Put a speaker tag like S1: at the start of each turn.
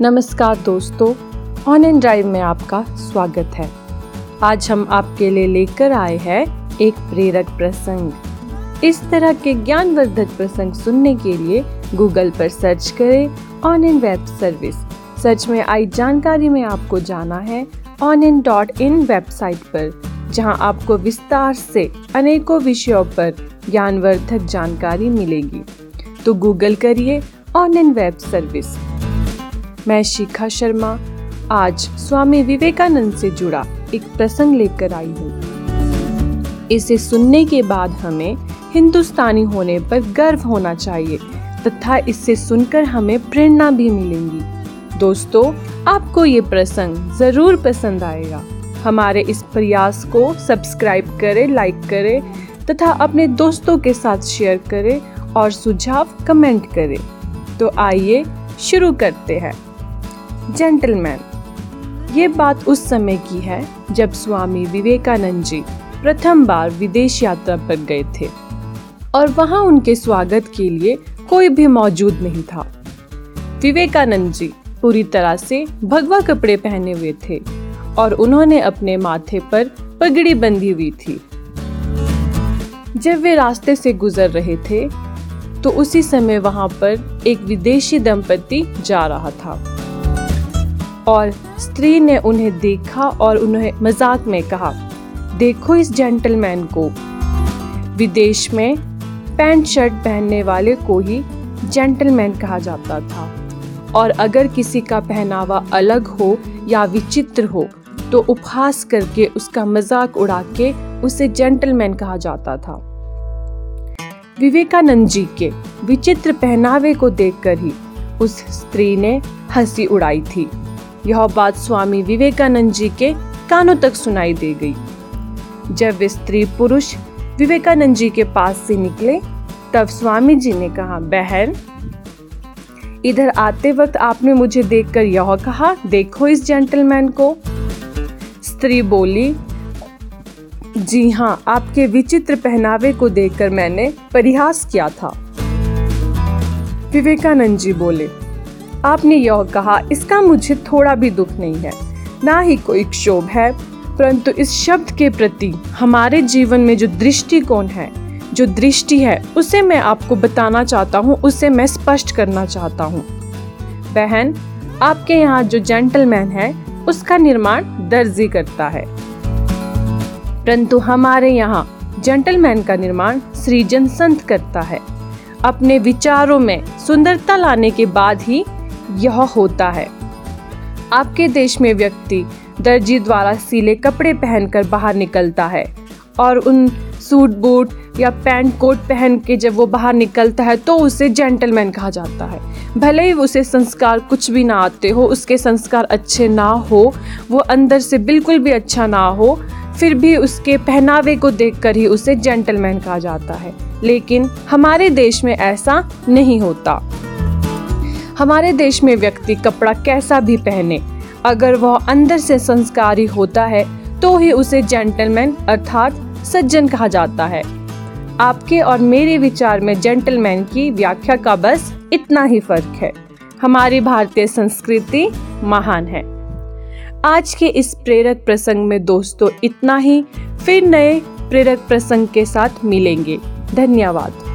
S1: नमस्कार दोस्तों on and drive में आपका स्वागत है। आज हम आपके लिए लेकर आए हैं एक प्रेरक प्रसंग। इस तरह के ज्ञानवर्धक प्रसंग सुनने के लिए गूगल पर सर्च करें on and web service search में आई जानकारी में आपको जाना है on in dot in website पर, जहाँ आपको विस्तार से अनेकों विषयों पर ज्ञानवर्धक जानकारी मिलेगी। तो गूगल करिए ऑन इन वेब सर्विस मैं शिखा शर्मा, आज स्वामी विवेकानंद से जुड़ा एक प्रसंग लेकर आई हूँ। इसे सुनने के बाद हमें हिंदुस्तानी होने पर गर्व होना चाहिए तथा इससे सुनकर हमें प्रेरणा भी मिलेंगी। दोस्तों, आपको ये प्रसंग ज़रूर पसंद आएगा। हमारे इस प्रयास को सब्सक्राइब करें, लाइक करें तथा अपने दोस्तों के साथ शेयर करें और सुझाव कमेंट करें। तो आइए शुरू करते हैं। जेंटलमैन। ये बात उस समय की है जब स्वामी विवेकानंद जी प्रथम बार विदेश यात्रा पर गए थे और वहाँ उनके स्वागत के लिए कोई भी मौजूद नहीं था। विवेकानंद जी पूरी तरह से भगवा कपड़े पहने हुए थे और उन्होंने अपने माथे पर पगड़ी बंधी हुई थी। जब वे रास्ते से गुजर रहे थे तो उसी समय वहाँ पर एक विदेशी दंपति जा रहा था। और स्त्री ने उन्हें देखा और उन्हें मज़ाक में कहा, देखो इस जेंटलमैन को। विदेश में पैंट शर्ट पहनने वाले को ही जेंटलमैन कहा जाता था। और अगर किसी का पहनावा अलग हो या विचित्र हो तो उपहास करके उसका मज़ाक उड़ा के उसे जेंटलमैन कहा जाता था। विवेकानंद जी के विचित्र पहनावे को देखकर ही उस स्त्री ने हँसी उड़ाई थी। यह बात स्वामी विवेकानंद जी के कानों तक सुनाई दे गई। जब वे स्त्री पुरुष विवेकानंद जी के पास से निकले, तब स्वामी जी ने कहा, बहन, इधर आते वक्त आपने मुझे देखकर यह कहा, देखो इस जेंटलमैन को। स्त्री बोली, जी हाँ आपके विचित्र पहनावे को देखकर मैंने परिहास किया था। विवेकानंद जी बोले आपने यह कहा, इसका मुझे थोड़ा भी दुख नहीं है। ना ही कोई क्षोभ है, परंतु इस शब्द के प्रति हमारे जीवन में जो दृष्टिकोण है, जो दृष्टि है, उसे मैं आपको बताना चाहता हूँ, उसे मैं स्पष्ट करना चाहता हूँ। बहन, आपके यहाँ जो जेंटलमैन है, उसका निर्माण दर्जी करता है। परंतु हमारे यहाँ जेंटलमैन का निर्माण सृजन संत करता है। अपने विचारों में सुंदरता लाने के बाद ही यह होता है। आपके देश में व्यक्ति दर्जी द्वारा सीले कपड़े पहनकर बाहर निकलता है और उन सूट, बूट या पैंट, कोट पहन के जब वो बाहर निकलता है तो उसे जेंटलमैन कहा जाता है। भले ही उसे संस्कार कुछ भी ना आते हो, उसके संस्कार अच्छे ना हो, वो अंदर से बिल्कुल भी अच्छा ना हो, फिर भी उसके पहनावे को देखकर ही उसे जेंटलमैन कहा जाता है। लेकिन हमारे देश में ऐसा नहीं होता। हमारे देश में व्यक्ति कपड़ा कैसा भी पहने, अगर वह अंदर से संस्कारी होता है तो ही उसे जेंटलमैन अर्थात सज्जन कहा जाता है। आपके और मेरे विचार में जेंटलमैन की व्याख्या का बस इतना ही फ़र्क है। हमारी भारतीय संस्कृति महान है। आज के इस प्रेरक प्रसंग में दोस्तों इतना ही, फिर नए प्रेरक प्रसंग के साथ मिलेंगे। धन्यवाद।